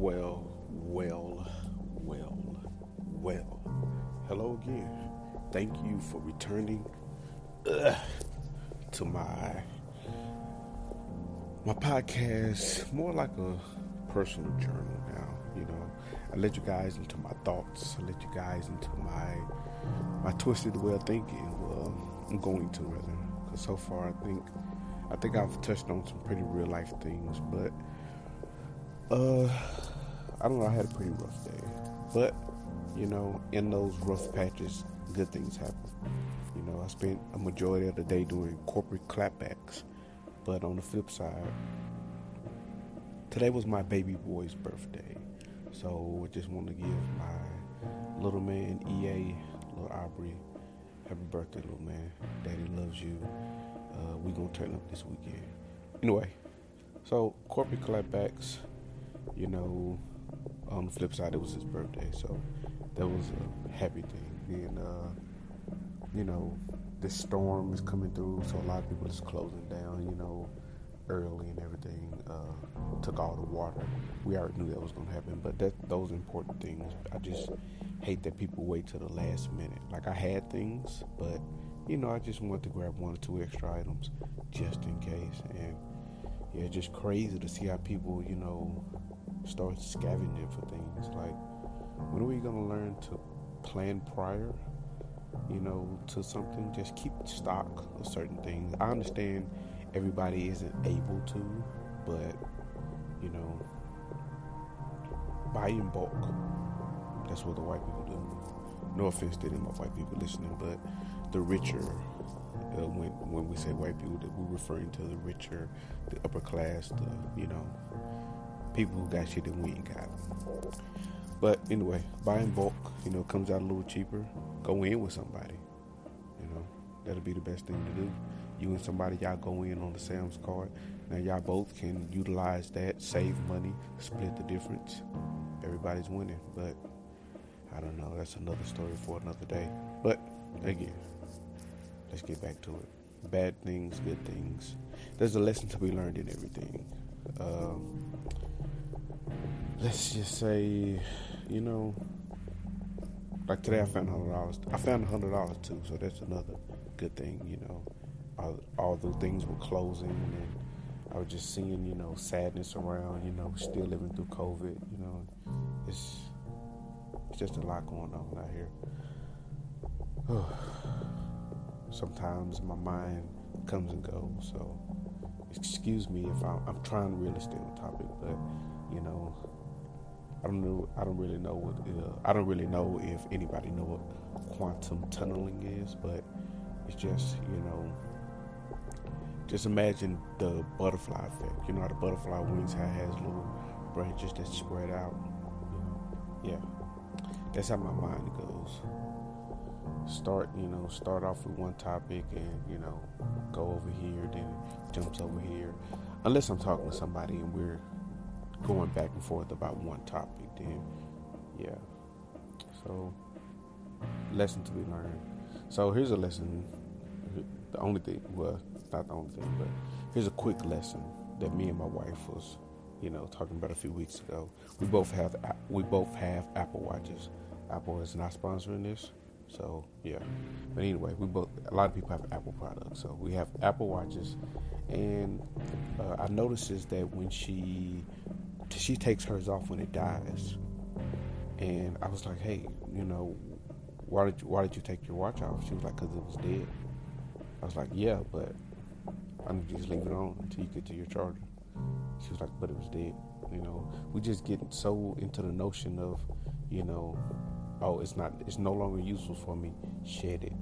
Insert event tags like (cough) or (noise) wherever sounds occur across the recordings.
Well, well, well, well. Hello again. Thank you for returning uh, to my my podcast. More like a personal journal now. You know, I let you guys into my thoughts. I let you guys into my my twisted way of thinking. Well, I'm going to rather because so far I think I think I've touched on some pretty real life things, but uh, I don't know. I had a pretty rough day, but you know, in those rough patches, good things happen. You know, I spent a majority of the day doing corporate clapbacks, but on the flip side, today was my baby boy's birthday, so I just want to give my little man EA, little Aubrey, happy birthday, little man. Daddy loves you. Uh, we gonna turn up this weekend. Anyway, so corporate clapbacks you know, on the flip side, it was his birthday, so that was a happy thing. And uh, you know, this storm is coming through, so a lot of people is closing down. You know, early and everything uh, took all the water. We already knew that was going to happen, but that those important things. I just hate that people wait till the last minute. Like I had things, but you know, I just wanted to grab one or two extra items just in case. And yeah, it's just crazy to see how people, you know, start scavenging for things. Like, when are we gonna learn to plan prior? You know, to something. Just keep stock of certain things. I understand everybody isn't able to, but you know, buy in bulk. That's what the white people do. No offense to any of my white people listening, but the richer uh, when when we say white people, that we're referring to the richer, the upper class, the you know, people who got shit that we ain't got. But anyway, buying bulk, you know, comes out a little cheaper. Go in with somebody. You know, that'll be the best thing to do. You and somebody, y'all go in on the Sam's card. Now y'all both can utilize that, save money, split the difference. Everybody's winning. But I don't know. That's another story for another day. But again, let's get back to it. Bad things, good things. There's a lesson to be learned in everything. Um, let's just say, you know, like today I found hundred dollars. I found hundred dollars too, so that's another good thing. You know, all, although things were closing and I was just seeing, you know, sadness around. You know, still living through COVID. You know, it's it's just a lot going on out here. (sighs) Sometimes my mind comes and goes. So excuse me if I'm, I'm trying to really stay on topic, but you know, I don't know. I don't really know what. Uh, I don't really know if anybody know what quantum tunneling is, but it's just you know. Just imagine the butterfly effect. You know how the butterfly wings has little branches that spread out. Yeah, that's how my mind goes. Start, you know, start off with one topic and you know, go over here, then jumps over here. Unless I'm talking to somebody and we're going back and forth about one topic, then yeah. So, lesson to be learned. So here's a lesson. The only thing, well, not the only thing, but here's a quick lesson that me and my wife was, you know, talking about a few weeks ago. We both have we both have Apple watches. Apple is not sponsoring this, so yeah. But anyway, we both a lot of people have Apple products, so we have Apple watches, and uh, I is that when she she takes hers off when it dies. And I was like, hey, you know, why did you, why did you take your watch off? She was like, because it was dead. I was like, yeah, but I'm just leave it on until you get to your charger. She was like, but it was dead. You know, we just get so into the notion of, you know, oh, it's not, it's no longer useful for me. Shed it.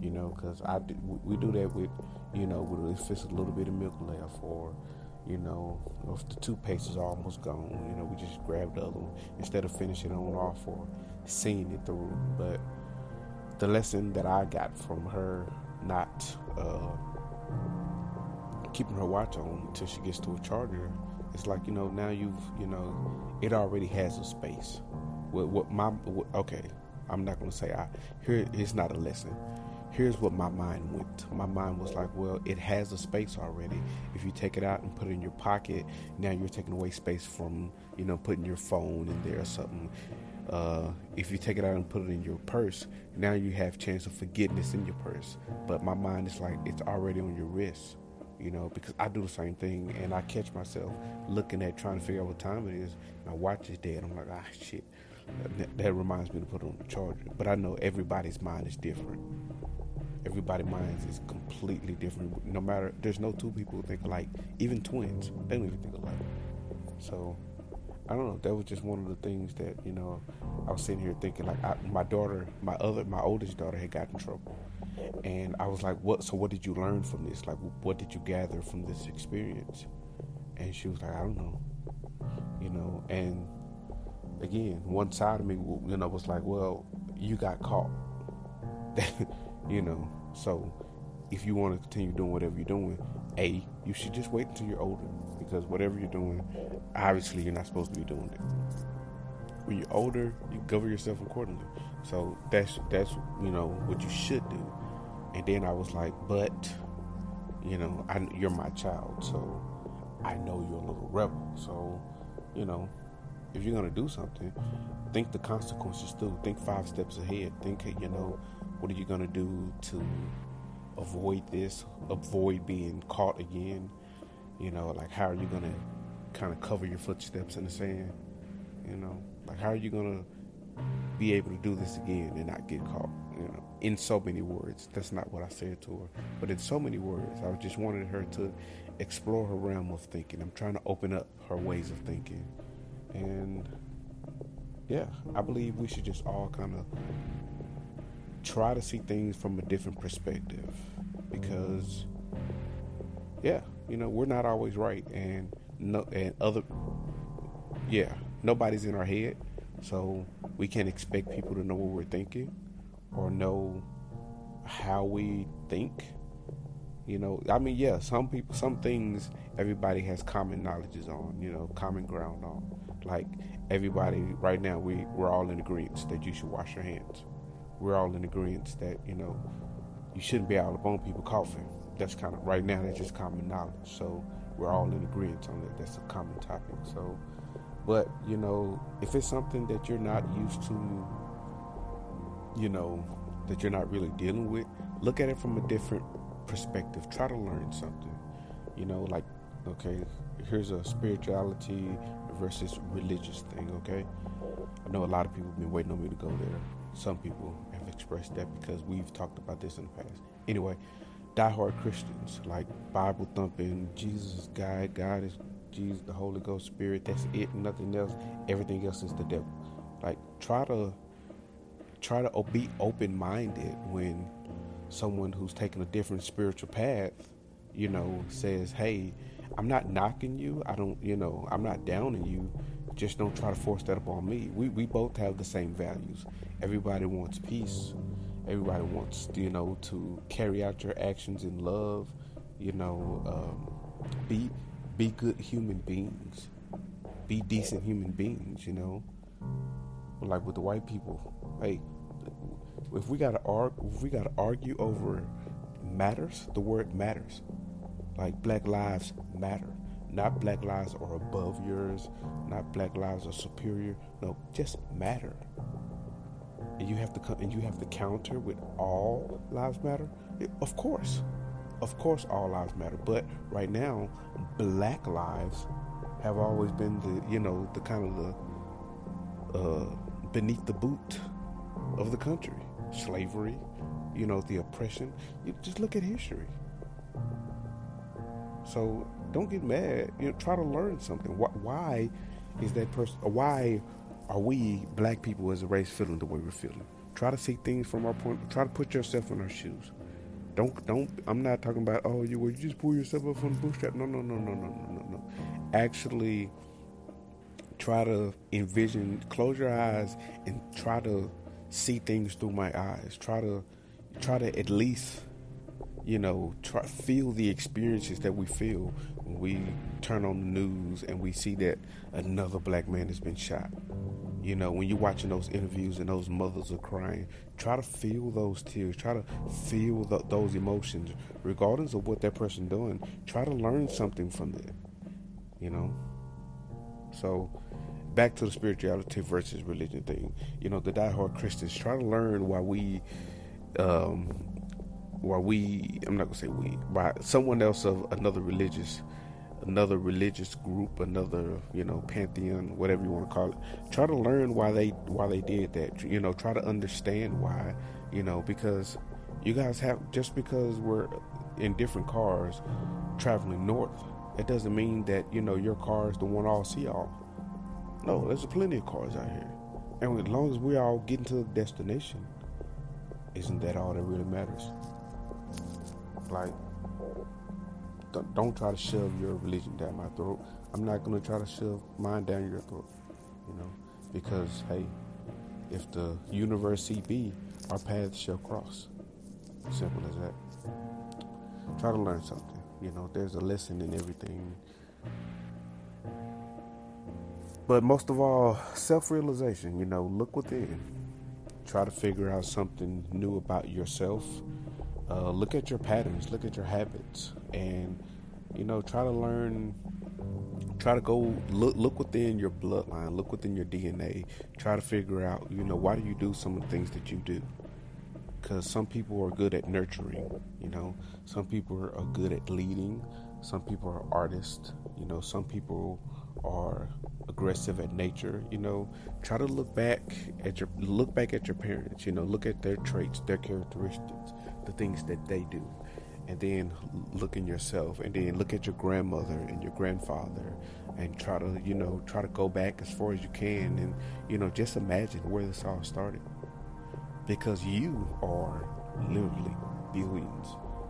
You know, because I do, we do that with, you know, with if it's a little bit of milk left or you know, if the toothpaste is almost gone, you know, we just grab the other one instead of finishing it on off or seeing it through. But the lesson that I got from her not uh, keeping her watch on until she gets to a charger, it's like you know now you've you know it already has a space. What, what my what, okay, I'm not gonna say I here. It's not a lesson. here's what my mind went. My mind was like, well, it has a space already. If you take it out and put it in your pocket, now you're taking away space from, you know, putting your phone in there or something. Uh, if you take it out and put it in your purse, now you have chance of forgetting in your purse. But my mind is like, it's already on your wrist, you know, because I do the same thing and I catch myself looking at trying to figure out what time it is. My watch is dead. I'm like, ah, shit. That, that reminds me to put on the charger. But I know everybody's mind is different everybody's minds is completely different. No matter, there's no two people who think alike. Even twins, they don't even think alike. So, I don't know. That was just one of the things that you know. I was sitting here thinking like, I, my daughter, my other, my oldest daughter had gotten in trouble, and I was like, "What? So what did you learn from this? Like, what did you gather from this experience?" And she was like, "I don't know," you know. And again, one side of me, you know, was like, "Well, you got caught." (laughs) you know. So if you want to continue doing whatever you're doing, A, you should just wait until you're older because whatever you're doing, obviously you're not supposed to be doing it. When you're older, you govern yourself accordingly. So that's that's you know what you should do. And then I was like, but you know, I, you're my child, so I know you're a little rebel. So you know, if you're gonna do something, think the consequences too. Think five steps ahead. Think you know what are you to do to avoid this, avoid being caught again? You know, like how are you to kind of cover your footsteps in the sand? You know, like how are you to be able to do this again and not get caught? You know, in so many words. That's not what I said to her, but in so many words, I just wanted her to explore her realm of thinking. I'm trying to open up her ways of thinking. And yeah, I believe we should just all kind of try to see things from a different perspective because yeah you know we're not always right and no and other yeah nobody's in our head. So we can't expect people to know what we're thinking or know how we think. You know i mean yeah some people some things everybody has common knowledges on you know common ground on like everybody right now we we're all in agreement that you should wash your hands we're all in agreement that you know you shouldn't be out of upon people coughing. That's kind of right now. That's just common knowledge. So we're all in agreement on that. That's a common topic. So, but you know, if it's something that you're not used to, you know, that you're not really dealing with, look at it from a different perspective. Try to learn something. You know, like okay, here's a spirituality versus religious thing. Okay, I know a lot of people have been waiting on me to go there. Some people have expressed that because we've talked about this in the past. Anyway, diehard Christians, like Bible thumping, Jesus is God, God is Jesus, the Holy Ghost, Spirit, that's it, nothing else. Everything else is the devil. Like try to try to be open minded when someone who's taking a different spiritual path, you know, says, Hey, I'm not knocking you. I don't you know, I'm not downing you. Just don't try to force that upon me. We we both have the same values. Everybody wants peace. Everybody wants, you know, to carry out your actions in love. You know, um, be be good human beings. Be decent human beings. You know, like with the white people. Hey, if we gotta argue, if we gotta argue over matters, the word matters. Like Black Lives Matter. Not Black Lives are above yours. Not Black Lives are superior. No, just matter. And you have to come and you have to counter with all lives matter? Of course. Of course all lives matter. But right now black lives have always been the you know the kind of the uh, beneath the boot of the country. Slavery you know the oppression. You just look at history so don't get mad you know try to learn something why is that person why are we black people as a race feeling the way we're feeling? Try to see things from our point. Try to put yourself in our shoes. Don't don't. I'm not talking about oh you well, you just pull yourself up from the bootstrap. No no no no no no no no. Actually, try to envision. Close your eyes and try to see things through my eyes. Try to try to at least you know, try feel the experiences that we feel when we turn on the news and we see that another black man has been shot. You know, when you're watching those interviews and those mothers are crying, try to feel those tears. Try to feel the, those emotions, regardless of what that person doing. Try to learn something from it. You know. So, back to the spirituality versus religion thing. You know, the diehard Christians try to learn why we, um, why we. I'm not gonna say we, by someone else of another religious another religious group, another you know pantheon, whatever you want to call it. Try to learn why they why they did that. You know, try to understand why. You know, because you guys have just because we're in different cars traveling north, it doesn't mean that you know your car is the one all see all. No, there's plenty of cars out here, and as long as we all getting to the destination, isn't that all that really matters? Like don't try to shove your religion down my throat. I'm not going to try to shove mine down your throat, you know, because hey, if the universe be, our paths shall cross. Simple as that. Try to learn something. You know, there's a lesson in everything. But most of all, self realization, you know, look within. Try to figure out something new about yourself uh, look at your patterns, look at your habits, and you know, try to learn. Try to go look look within your bloodline, look within your DNA. Try to figure out, you know, why do you do some of the things that you do? Because some people are good at nurturing, you know. Some people are good at leading. Some people are artists, you know. Some people are aggressive at nature you know try to look back at your look back at your parents you know look at their traits their characteristics the things that they do. And then look in yourself and then look at your grandmother and your grandfather and try to you know try to go back as far as you can and you know just imagine where this all started. Because you are literally billions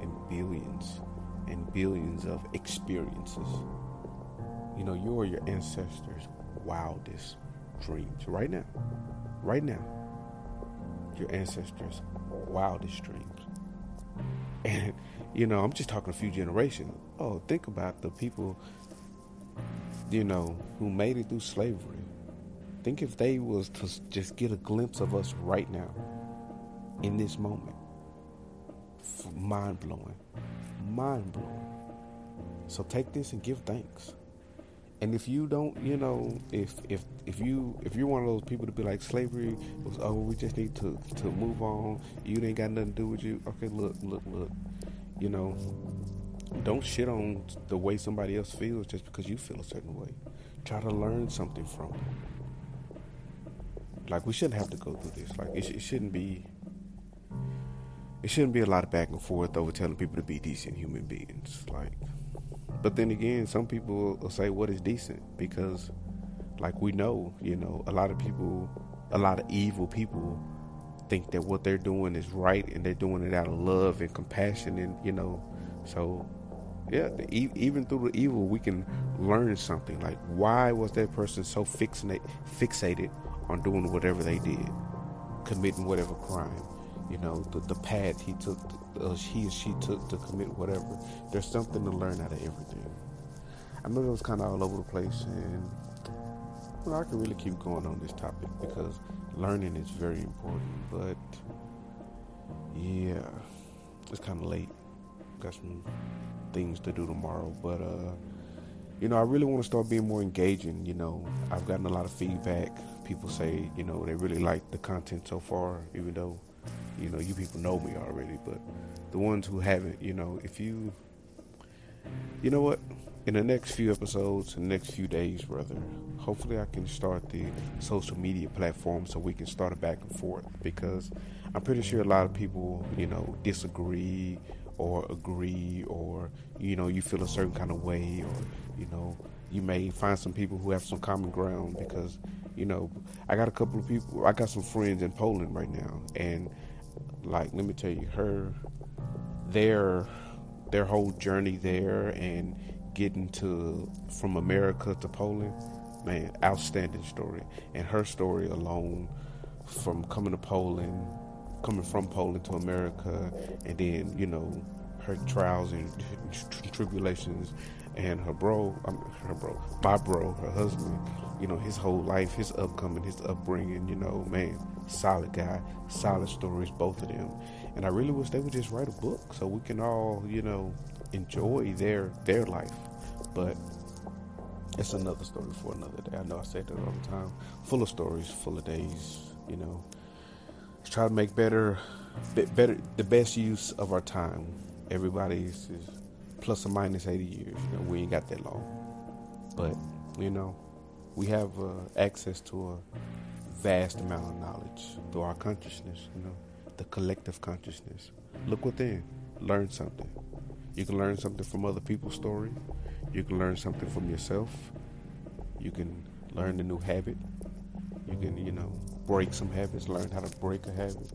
and billions and billions of experiences. You know you are your ancestors wildest dreams. Right now. Right now. Your ancestors wildest dreams and, you know, I'm just talking a few generations. Oh, think about the people, you know, who made it through slavery. Think if they was to just get a glimpse of us right now, in this moment. Mind blowing. Mind blowing. So take this and give thanks. And if you don't, you know, if if if you if you're one of those people to be like slavery was oh we just need to to move on. You ain't got nothing to do with you. Okay, look, look, look. You know, don't shit on the way somebody else feels just because you feel a certain way. Try to learn something from it. Like we shouldn't have to go through this. Like it, sh- it shouldn't be. It shouldn't be a lot of back and forth over telling people to be decent human beings. Like but then again, some people will say, "What is decent?" Because, like we know, you know, a lot of people, a lot of evil people, think that what they're doing is right, and they're doing it out of love and compassion, and you know, so yeah, even through the evil, we can learn something. Like, why was that person so fixate, fixated on doing whatever they did, committing whatever crime? You know, the, the path he took uh, he or she took to commit whatever. There's something to learn out of everything. I know it was kind of all over the place, and well, I can really keep going on this topic because learning is very important. But yeah, it's kind of late. Got some things to do tomorrow, but uh, you know, I really want to start being more engaging. You know, I've gotten a lot of feedback. People say, you know, they really like the content so far, even though you know, you people know me already, but the ones who haven't, you know, if you, you know what, in the next few episodes, the next few days, rather, hopefully I can start the social media platform so we can start a back and forth because I'm pretty sure a lot of people, you know, disagree or agree or, you know, you feel a certain kind of way or, you know, you may find some people who have some common ground because, you know, I got a couple of people, I got some friends in Poland right now and like let me tell you her their their whole journey there and getting to from America to Poland, man, outstanding story. And her story alone from coming to Poland, coming from Poland to America, and then you know her trials and tribulations, and her bro, um, her bro, my bro, her husband, you know, his whole life, his upcoming, his upbringing, you know, man, solid guy, solid stories, both of them. And I really wish they would just write a book so we can all, you know, enjoy their their life. But it's another story for another day. I know I say that all the time. Full of stories, full of days, you know. Try to make better better the best use of our time. Everybody's is plus or minus 80 years. You know, we ain't got that long. But, you know, we have uh, access to a vast amount of knowledge through our consciousness, you know, the collective consciousness. Look within, learn something. You can learn something from other people's story. You can learn something from yourself. You can learn a new habit. You can, you know, break some habits, learn how to break a habit.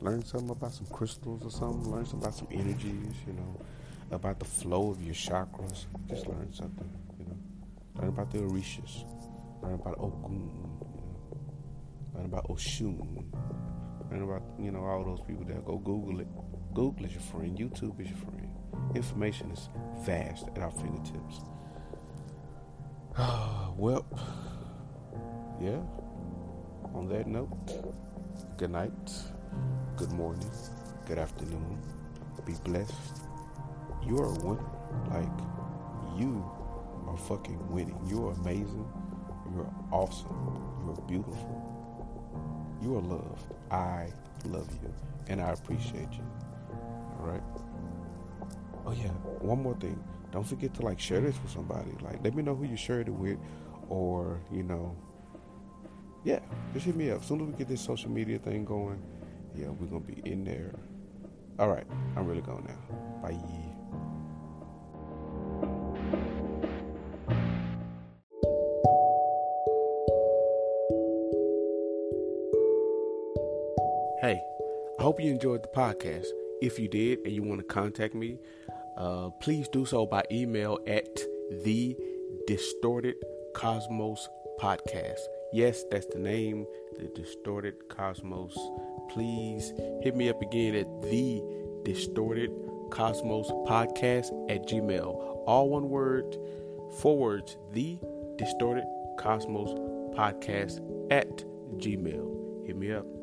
Learn something about some crystals or something. Learn something about some energies, you know, about the flow of your chakras. Just learn something, you know. Learn about the Orishas. Learn about Ogun, you know. Learn about Oshun. Learn about, you know, all those people that go Google it. Google is your friend. YouTube is your friend. Information is vast at our fingertips. (sighs) well, yeah. On that note, good night, good morning, good afternoon. Be blessed. You are one. Like, you are fucking winning. You are amazing. You are awesome. You are beautiful. You are loved. I love you. And I appreciate you. All right? Oh yeah, one more thing. Don't forget to like share this with somebody. Like let me know who you shared it with or, you know, yeah, just hit me up. As soon as we get this social media thing going, yeah, we're gonna be in there. All right, I'm really going now. Bye. Hey, I hope you enjoyed the podcast. If you did and you want to contact me, uh, please do so by email at the Distorted Cosmos Podcast. Yes, that's the name, the Distorted Cosmos. Please hit me up again at the Distorted Cosmos Podcast at Gmail. All one word, four words, the Distorted Cosmos Podcast at Gmail. Hit me up.